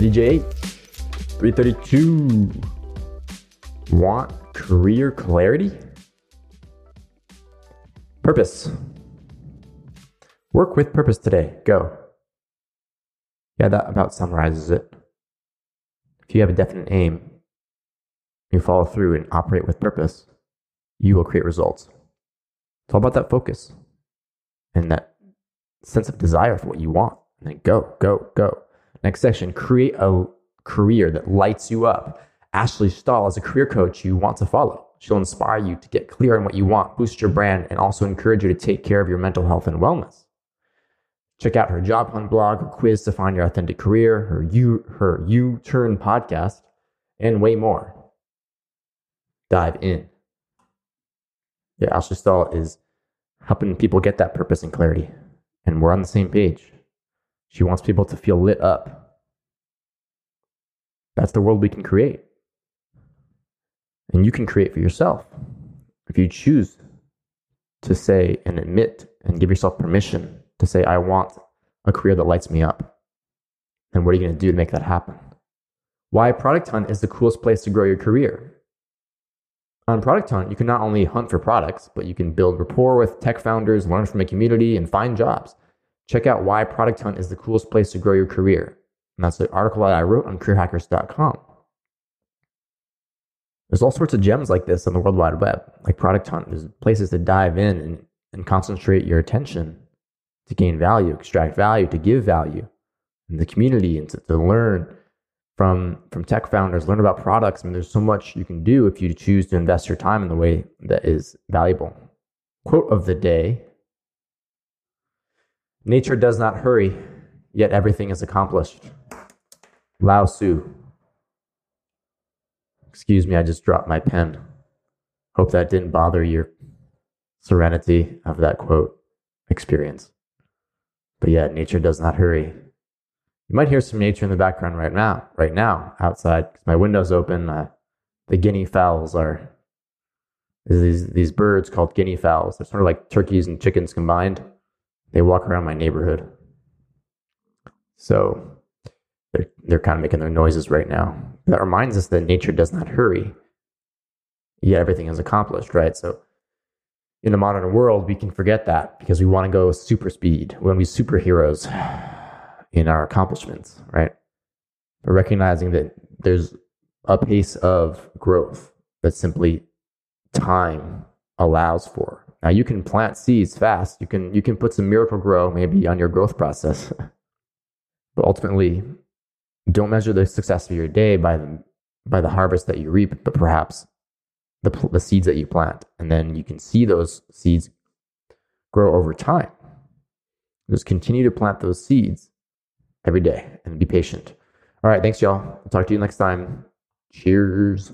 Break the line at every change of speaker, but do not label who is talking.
DJ 332. Want career clarity? Purpose. Work with purpose today. Go. Yeah, that about summarizes it. If you have a definite aim, you follow through and operate with purpose, you will create results. It's all about that focus and that sense of desire for what you want. And then go, go, go. Next section, create a career that lights you up. Ashley Stahl is a career coach you want to follow. She'll inspire you to get clear on what you want, boost your brand, and also encourage you to take care of your mental health and wellness. Check out her job hunt blog, her quiz to find your authentic career, her U her You Turn podcast, and way more. Dive in. Yeah, Ashley Stahl is helping people get that purpose and clarity, and we're on the same page. She wants people to feel lit up. That's the world we can create. And you can create for yourself. If you choose to say and admit and give yourself permission to say, I want a career that lights me up, And what are you going to do to make that happen? Why Product Hunt is the coolest place to grow your career. On Product Hunt, you can not only hunt for products, but you can build rapport with tech founders, learn from a community, and find jobs. Check out why Product Hunt is the coolest place to grow your career. And that's the article that I wrote on careerhackers.com. There's all sorts of gems like this on the World Wide Web, like Product Hunt. There's places to dive in and, and concentrate your attention to gain value, extract value, to give value in the community and to, to learn from, from tech founders, learn about products. I mean, there's so much you can do if you choose to invest your time in the way that is valuable. Quote of the day Nature does not hurry, yet everything is accomplished. Lao Tzu. Excuse me, I just dropped my pen. Hope that didn't bother your serenity of that quote experience. But yeah, nature does not hurry. You might hear some nature in the background right now, right now, outside. because My window's open. Uh, the guinea fowls are these these birds called guinea fowls. They're sort of like turkeys and chickens combined. They walk around my neighborhood. So they're, they're kind of making their noises right now. That reminds us that nature does not hurry, yet everything is accomplished, right? So in the modern world, we can forget that because we want to go super speed. We want to be superheroes in our accomplishments, right? But recognizing that there's a pace of growth that simply time allows for. Now you can plant seeds fast. You can you can put some Miracle-Gro maybe on your growth process. but ultimately, don't measure the success of your day by the by the harvest that you reap, but perhaps the the seeds that you plant, and then you can see those seeds grow over time. Just continue to plant those seeds every day and be patient. All right, thanks y'all. I'll talk to you next time. Cheers.